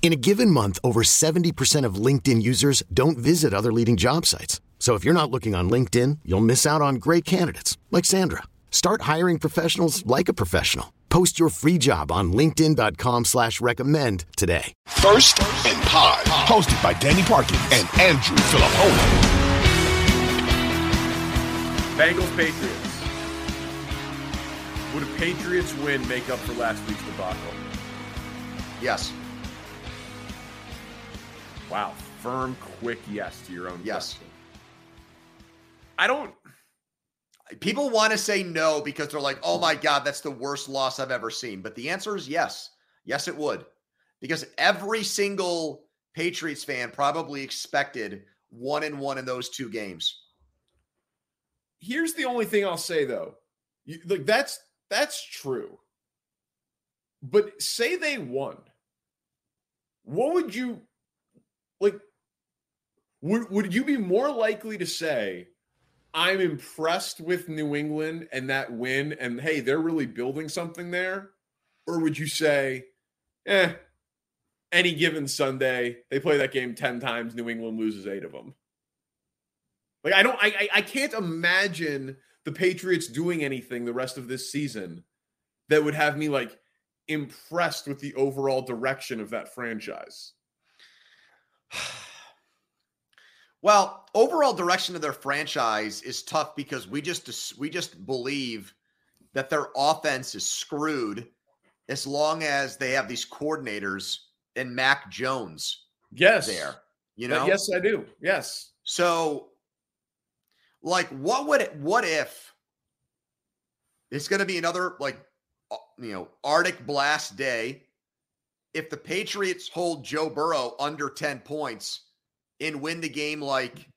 In a given month, over 70% of LinkedIn users don't visit other leading job sites. So if you're not looking on LinkedIn, you'll miss out on great candidates like Sandra. Start hiring professionals like a professional. Post your free job on LinkedIn.com slash recommend today. First and Pod, hosted by Danny Parkins and Andrew Fillipponi. Bengals Patriots. Would a Patriots win make up for last week's debacle? Yes. Wow. Firm, quick yes to your own Yes. question. I don't People want to say no because they're like, oh my God, that's the worst loss I've ever seen. But the answer is yes. Yes, it would. Because every single Patriots fan probably expected one and one in those two games. here's the only thing I'll say though. You, like that's that's true. But say they won. What would you like would would you be more likely to say I'm impressed with New England and that win and hey, they're really building something there? Or would you say, eh, any given Sunday, they play that game 10 times, New England loses 8 of them? Like I don't I, I can't imagine the Patriots doing anything the rest of this season that would have me like impressed with the overall direction of that franchise. Well, overall direction of their franchise is tough because we just we just believe that their offense is screwed as long as they have these coordinators and Mac Jones Yes. there. You Uh, know? yes, I do. Yes. So, like, what would it? What if it's going to be another like, uh, you know, Arctic blast day? If the Patriots hold Joe Burrow under ten points and win the game, like,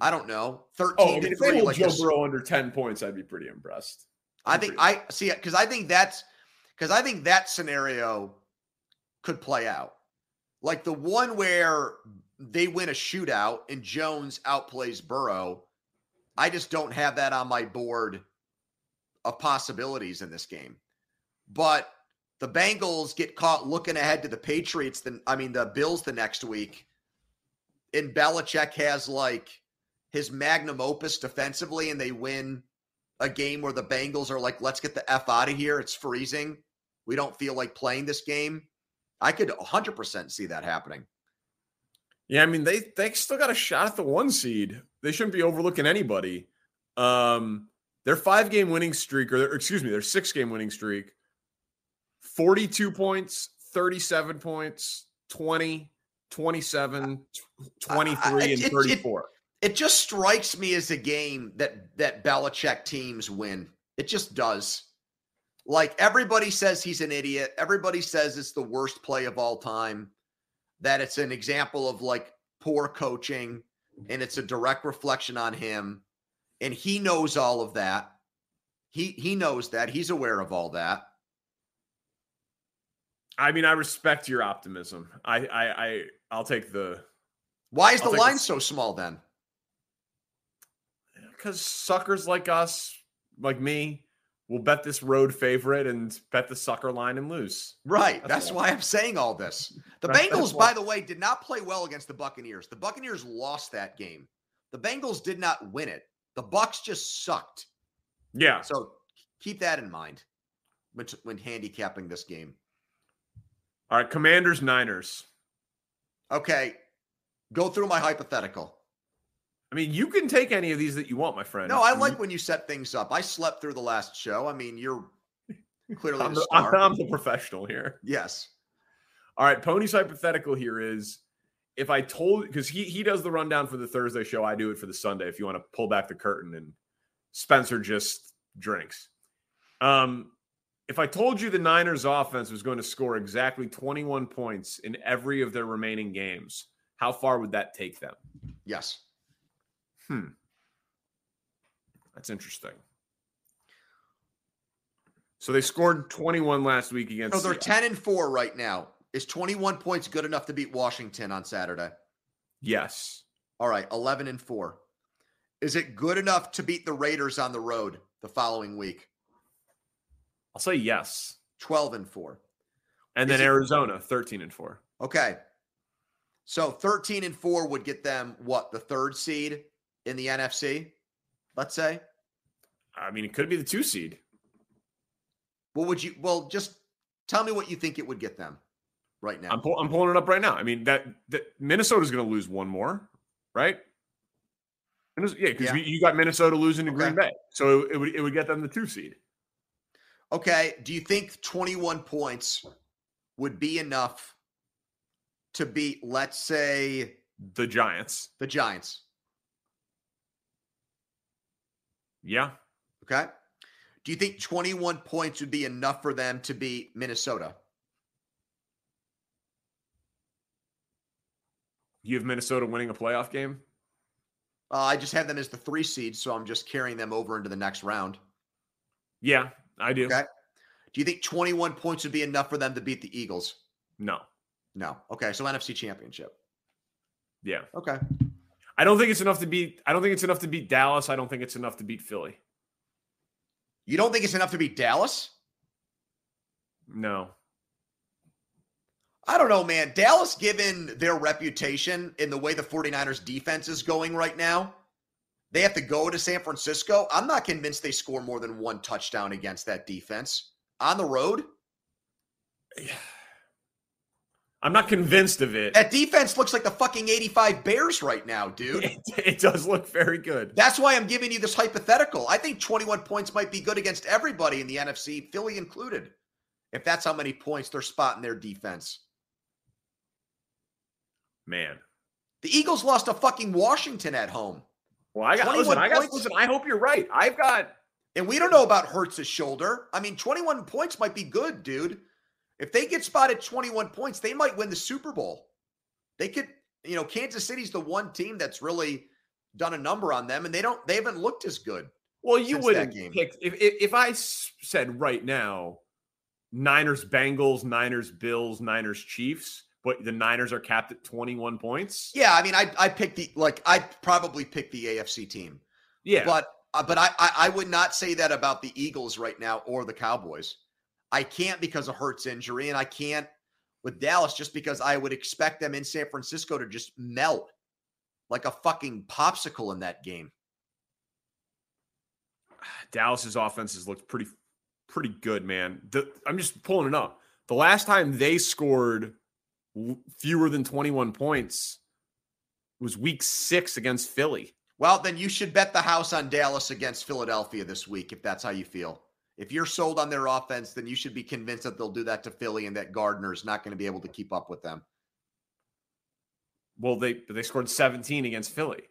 I don't know, oh, thirteen Oh, I mean, to if they three, hold like Joe this- Burrow under 10 points, I'd be pretty impressed. I think I see it because I think that's because I think that scenario could play out. Like the one where they win a shootout and Jones outplays Burrow. I just don't have that on my board of possibilities in this game. But the Bengals get caught looking ahead to the Patriots, then I mean the Bills the next week. And Belichick has like his magnum opus defensively, and they win a game where the Bengals are like, let's get the F out of here. It's freezing. We don't feel like playing this game. I could 100% see that happening. Yeah, I mean they they still got a shot at the one seed. They shouldn't be overlooking anybody. Um, their five game winning streak, or their, excuse me, their six game winning streak, forty two points, thirty seven points, 20, 27, 23, I- and it- it- thirty four. It just strikes me as a game that that Belichick teams win. It just does. Like everybody says he's an idiot. Everybody says it's the worst play of all time. That it's an example of like poor coaching and it's a direct reflection on him. And he knows all of that. He he knows that. He's aware of all that. I mean, I respect your optimism. I I, I I'll take the Why is I'll the line the- so small then? because suckers like us, like me, will bet this road favorite and bet the sucker line and lose. Right. That's That's, why I'm saying all this. The Bengals, by the way, did not play well against the Buccaneers. The Buccaneers lost that game. The Bengals did not win it. The Bucks just sucked. Yeah. So keep that in mind when, when handicapping this game. All right. Commanders, Niners. Okay. Go through my hypothetical. I mean, you can take any of these that you want, my friend. No, I like when you set things up. I slept through the last show. I mean, you're Clearly, I'm the. I'm the professional here. yes. All right, Pony's hypothetical here is if I told because he he does the rundown for the Thursday show, I do it for the Sunday. If you want to pull back the curtain and Spencer just drinks. Um, if I told you the Niners offense was going to score exactly 21 points in every of their remaining games, how far would that take them? Yes. Hmm. That's interesting. So they scored 21 last week against. So they're Seattle. 10 and 4 right now. Is 21 points good enough to beat Washington on Saturday? Yes. All right, 11 and 4. Is it good enough to beat the Raiders on the road the following week? I'll say yes. 12 and 4. And Is then it- Arizona, 13 and 4. Okay. So 13 and 4 would get them what? The third seed in the NFC, let's say? I mean, it could be the two seed. What would you well just tell me what you think it would get them right now. I'm, pull, I'm pulling it up right now. I mean, that, that Minnesota's going to lose one more, right? Yeah, because Yeah. you got Minnesota losing to Green Bay. So it would, it would get them the two seed. Okay. Do you think 21 points would be enough to beat, let's say, The Giants. the Giants? Yeah. Okay. Do you think 21 points would be enough for them to beat Minnesota? You have Minnesota winning a playoff game? Uh, I just have them as the three seed, so I'm just carrying them over into the next round. Yeah, I do. Okay. Do you think 21 points would be enough for them to beat the Eagles? No. No. Okay. So NFC Championship. Yeah. Okay. I don't think it's enough to beat I don't think it's enough to beat Dallas. I don't think it's enough to beat Philly. You don't think it's enough to beat Dallas? No. I don't know, man. Dallas, given their reputation in the way the 49ers defense is going right now, they have to go to San Francisco. I'm not convinced they score more than one touchdown against that defense on the road. Yeah. I'm not convinced of it. That defense looks like the fucking 85 Bears right now, dude. It, it does look very good. That's why I'm giving you this hypothetical. I think 21 points might be good against everybody in the NFC, Philly included, if that's how many points they're spotting their defense. Man. The Eagles lost to fucking Washington at home. Well, I got 21 listen, I got points? listen, I hope you're right. I've got And we don't know about Hurts's shoulder. I mean, 21 points might be good, dude. If they get spotted 21 points, they might win the Super Bowl. They could, you know, Kansas City's the one team that's really done a number on them, and they don't, they haven't looked as good. well, you wouldn't pick if, if if I said right now Niners Bengals, Niners Bills, Niners Chiefs, but the Niners are capped at 21 points. Yeah, I mean, I I picked the like I probably picked the AFC team, Yeah. but uh, but I, I I would not say that about the Eagles right now or the Cowboys. I can't because of Hurts injury, and I can't with Dallas just because I would expect them in San Francisco to just melt like a fucking popsicle in that game. Dallas's offense has looked pretty pretty good, man. The, I'm just pulling it up. The last time they scored fewer than 21 points it was week 6 against Philly. Well, then you should bet the house on Dallas against Philadelphia this week if that's how you feel. If you're sold on their offense, then you should be convinced that they'll do that to Philly and that Gardner is not going to be able to keep up with them. Well, they they scored 17 against Philly.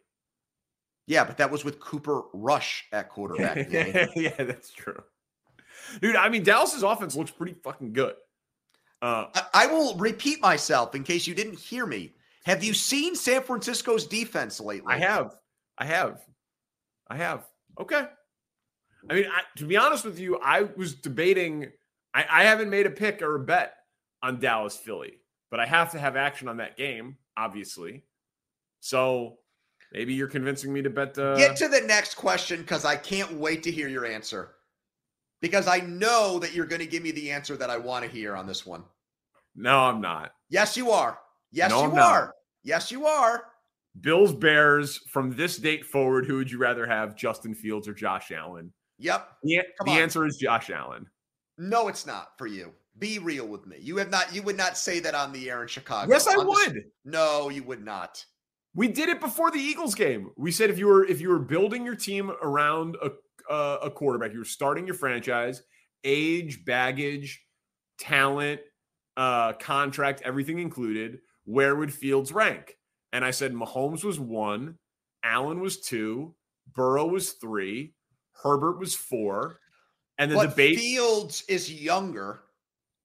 Yeah, but that was with Cooper Rush at quarterback. Yeah, that's true. Dude, I mean Dallas's offense looks pretty fucking good. Uh I, I will repeat myself in case you didn't hear me. Have you seen San Francisco's defense lately? I have. I have. I have. Okay. I mean, I, to be honest with you, I was debating. I, I haven't made a pick or a bet on Dallas Philly, but I have to have action on that game, obviously. So maybe you're convincing me to bet. Uh, Get to the next question because I can't wait to hear your answer. Because I know that you're going to give me the answer that I want to hear on this one. No, I'm not. Yes, you are. Yes, No, you I'm not. are. Yes, you are. Bills Bears from this date forward. Who would you rather have, Justin Fields or Josh Allen? Yep. The, the answer is Josh Allen. No, it's not for you. Be real with me. You have not. You would not say that on the air in Chicago. Yes, I On the- would. no, you would not. We did it before the Eagles game. We said if you were if you were building your team around a uh, a quarterback, you were starting your franchise, age, baggage, talent, uh, contract, everything included, where would Fields rank? And I said Mahomes was one, Allen was two, Burrow was three, Herbert was four. And then the but debate Fields is younger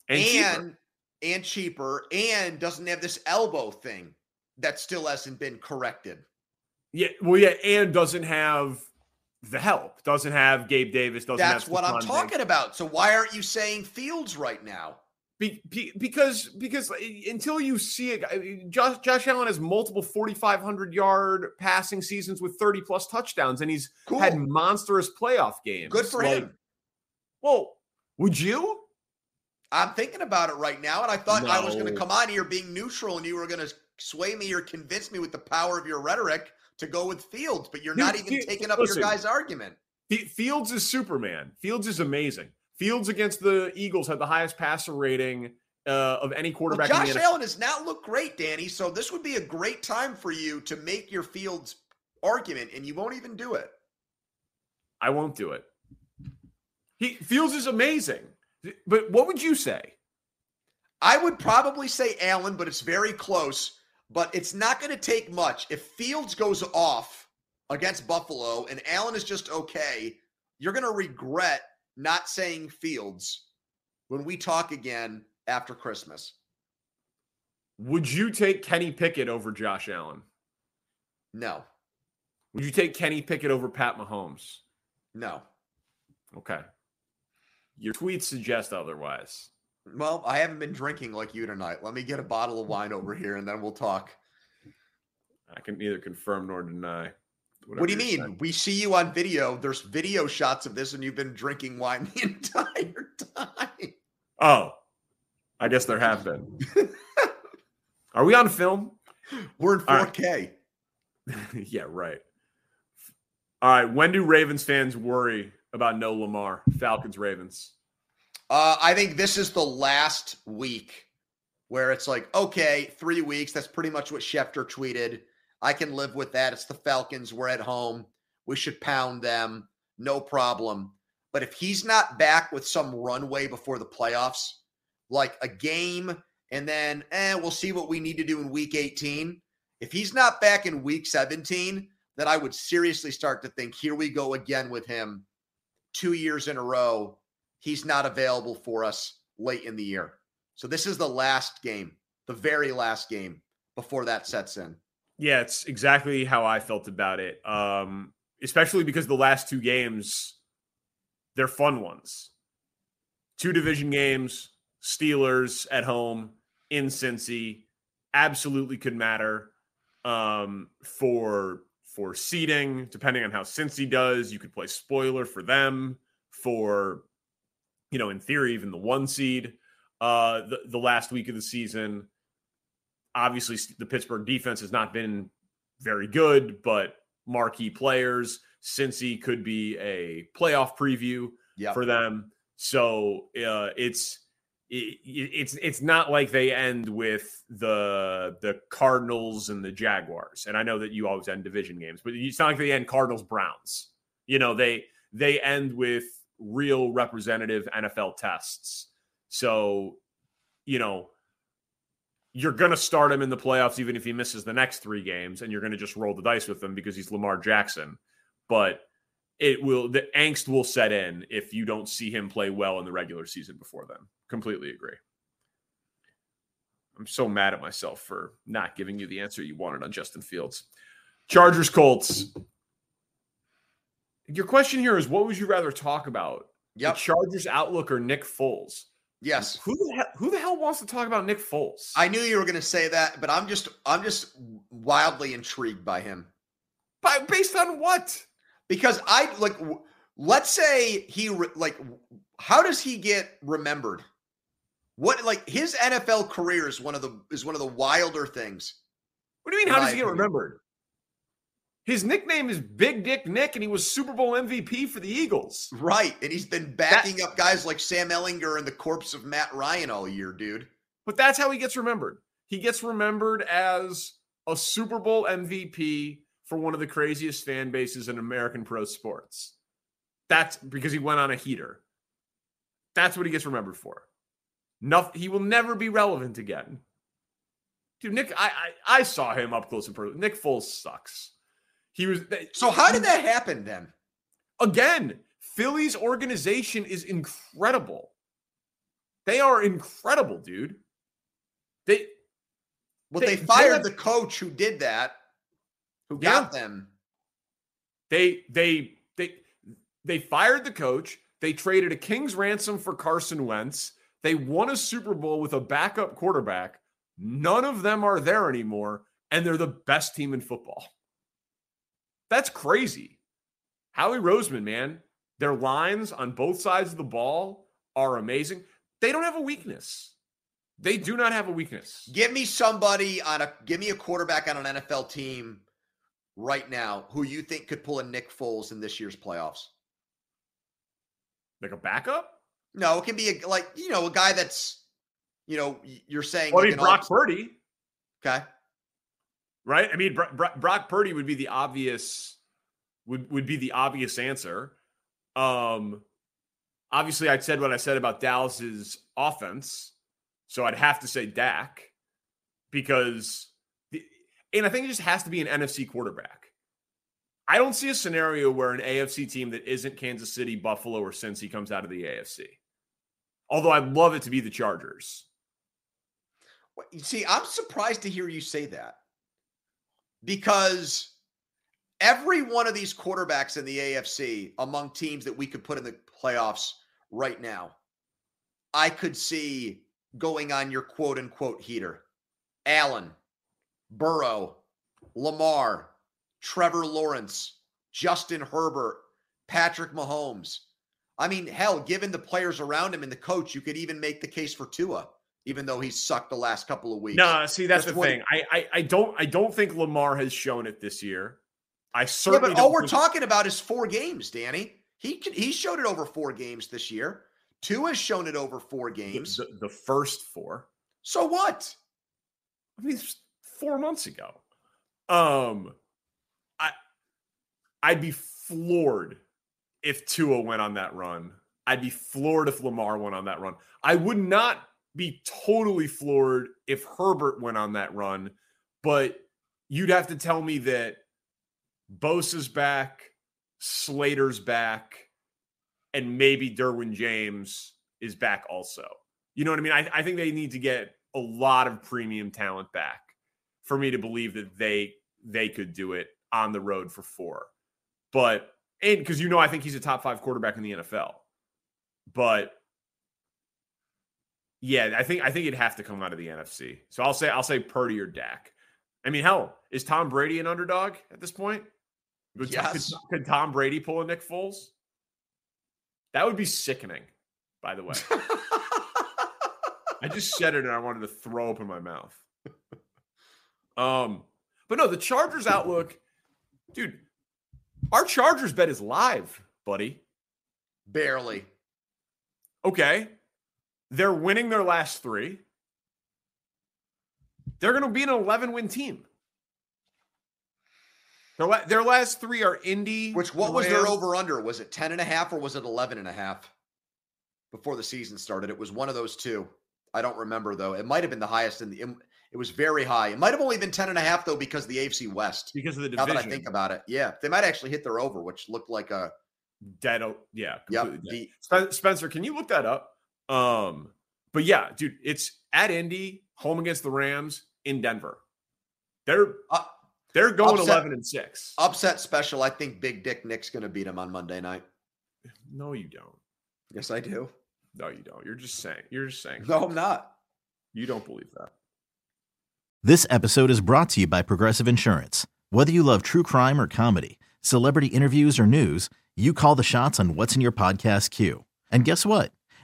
and, and cheaper. and cheaper and doesn't have this elbow thing that still hasn't been corrected. yeah, well, yeah, and doesn't have the help, doesn't have Gabe Davis, doesn't That's what I'm talking about. So why aren't you saying Fields right now? Be, be, because because until you see it, Josh, Josh Allen has multiple 4,500 yard passing seasons with 30 plus touchdowns, and he's Cool. had monstrous playoff games. Good for Like, him. Well, would you? I'm thinking about it right now, and I thought I was going to come on here being neutral, and you were going to sway me or convince me with the power of your rhetoric to go with Fields, but you're Dude, not even Fields- taking up listen. your guy's argument. Fields is Superman. Fields is amazing. Fields against the Eagles had the highest passer rating uh, of any Well, quarterback. Josh in the Allen has not looked great, Danny. So this would be a great time for you to make your Fields argument, and you won't even do it. I won't do it. He Fields is amazing. But what would you say? I would probably say Allen, but it's very close. But it's not going to take much. If Fields goes off against Buffalo and Allen is just okay, you're going to regret not saying Fields when we talk again after Christmas. Would you take Kenny Pickett over Josh Allen? No, Would you take Kenny Pickett over Pat Mahomes? no. Okay. Your tweets suggest otherwise. Well, I haven't been drinking like you tonight. Let me get a bottle of wine over here and then we'll talk. I can neither confirm nor deny. What do you mean? saying. We see you on video. There's video shots of this, and you've been drinking wine the entire time. Oh, I guess there have been. Are we on film? We're in All right. 4K. yeah, right. All right. When do Ravens fans worry about no Lamar? Falcons, Ravens. Uh, I think this is the last week where it's like, okay, three weeks. That's pretty much what Schefter tweeted. I can live with that. It's the Falcons. We're at home. We should pound them. No problem. But if he's not back with some runway before the playoffs, like a game, and then, eh, we'll see what we need to do in week 18. If he's not back in week 17, then I would seriously start to think, here we go again with him two years in a row he's not available for us late in the year. So this is the last game, the very last game before that sets in. Yeah, it's exactly how I felt about it. Um, especially because the last two games, they're fun ones. Two division games, Steelers at home in Cincy, absolutely could matter um, for for seeding. Depending on how Cincy does, you could play spoiler for them for, you know, in theory, even the one seed. Uh, the the last week of the season obviously the Pittsburgh defense has not been very good, but marquee players. Cincy could be a playoff preview Yeah. for them. So uh, it's it, it's it's not like they end with the the Cardinals and the Jaguars. And I know that you always end division games, but it's not like they end Cardinals Browns. You know they they end with real representative NFL tests. So you know you're going to start him in the playoffs even if he misses the next three games and you're going to just roll the dice with him because he's lamar jackson. But it will the angst will set in if you don't see him play well in the regular season before then. Completely agree. I'm so mad at myself for not giving you the answer you wanted on justin fields. Chargers colts. Your question here is what would you rather talk about? Yep. the chargers outlook or nick foles Yes. who the hell, who the hell wants to talk about Nick Foles? I knew you were going to say that, but I'm just I'm just wildly intrigued by him. By, based on what? Because I like let's say he like how does he get remembered? What like his NFL career is one of the is one of the wilder things. What do you mean? How does he get remembered? His nickname is Big Dick Nick, and he was Super Bowl MVP for the Eagles. Right. And he's been backing up guys like Sam Ehlinger and the corpse of Matt Ryan all year, dude. But that's how he gets remembered. He gets remembered as a Super Bowl MVP for one of the craziest fan bases in American pro sports. That's because he went on a heater. That's what he gets remembered for. Nothing, he will never be relevant again. Dude, Nick, I, I, I saw him up close and personal. Nick Foles sucks. He was so. How did that happen then? Again, Philly's organization is incredible. They are incredible, dude. They well, they, they fired the coach who did that, who yeah. got them. They they they they fired the coach. They traded a king's ransom for Carson Wentz. They won a Super Bowl with a backup quarterback. None of them are there anymore, and they're the best team in football. That's crazy. Howie Roseman, man, their lines on both sides of the ball are amazing. They don't have a weakness. They do not have a weakness. Give me somebody on a give me a quarterback on an NFL team right now who you think could pull a Nick Foles in this year's playoffs. Like a backup? No, it can be a, like you know a guy that's you know you're saying. Well, like Brock Purdy. Okay. Right. I mean, Brock Purdy would be the obvious would would be the obvious answer. Um, obviously, I said what I said about Dallas's offense. So I'd have to say Dak because, the, and I think it just has to be an NFC quarterback. I don't see a scenario where an AFC team that isn't Kansas City, Buffalo, or Cincy comes out of the AFC. Although I'd love it to be the Chargers. See, I'm surprised to hear you say that because every one of these quarterbacks in the AFC among teams that we could put in the playoffs right now, I could see going on your quote unquote heater. Allen, Burrow, Lamar, Trevor Lawrence, Justin Herbert, Patrick Mahomes. I mean, hell, given the players around him and the coach, you could even make the case for Tua, even though he's sucked the last couple of weeks. No, see, that's, that's the thing. I, I, I don't I don't think Lamar has shown it this year. I certainly. Yeah, but all we're talking about is four games, Danny. He he showed it over four games this year. Tua has shown it over four games. The, the, the first four. So what? I mean, four months ago. Um, I I'd be floored if Tua went on that run. I'd be floored if Lamar went on that run. I would not be totally floored if Herbert went on that run, but you'd have to tell me that Bosa's back, Slater's back, and maybe Derwin James is back also. You know what I mean? I, I think they need to get a lot of premium talent back for me to believe that they they could do it on the road for four. But and because you know I think he's a top five quarterback in the NFL. But yeah, I think I think it'd have to come out of the NFC. So I'll say I'll say Purdy or Dak. I mean, hell, is Tom Brady an underdog at this point? Could, yes. could, could Tom Brady pull a Nick Foles? That would be sickening, by the way. I just said it and I wanted to throw up in my mouth. Um, but no, the Chargers outlook, dude, our Chargers bet is live, buddy. Barely. Okay. They're winning their last three. They're going to be an 11 win team. Their, la- their last three are Indy. Which what was their over under? Was it 10 and a half or was it 11 and a half before the season started? It was one of those two. I don't remember though. It might have been the highest in the it was very high. It might have only been 10 and a half though because of the AFC West. Because of the division. Now that I think about it. Yeah. They might actually hit their over, which looked like a dead yeah, yep. Dead. Spencer, can you look that up? Um but yeah, dude, it's at Indy, home against the Rams in Denver. They're uh, they're going upset, 11 and 6. Upset special. I think Big Dick Nick's going to beat him on Monday night. No, you don't. Yes, I do. No, you don't. You're just saying. You're just saying. No, I'm not. You don't believe that. This episode is brought to you by Progressive Insurance. Whether you love true crime or comedy, celebrity interviews or news, you call the shots on what's in your podcast queue. And guess what?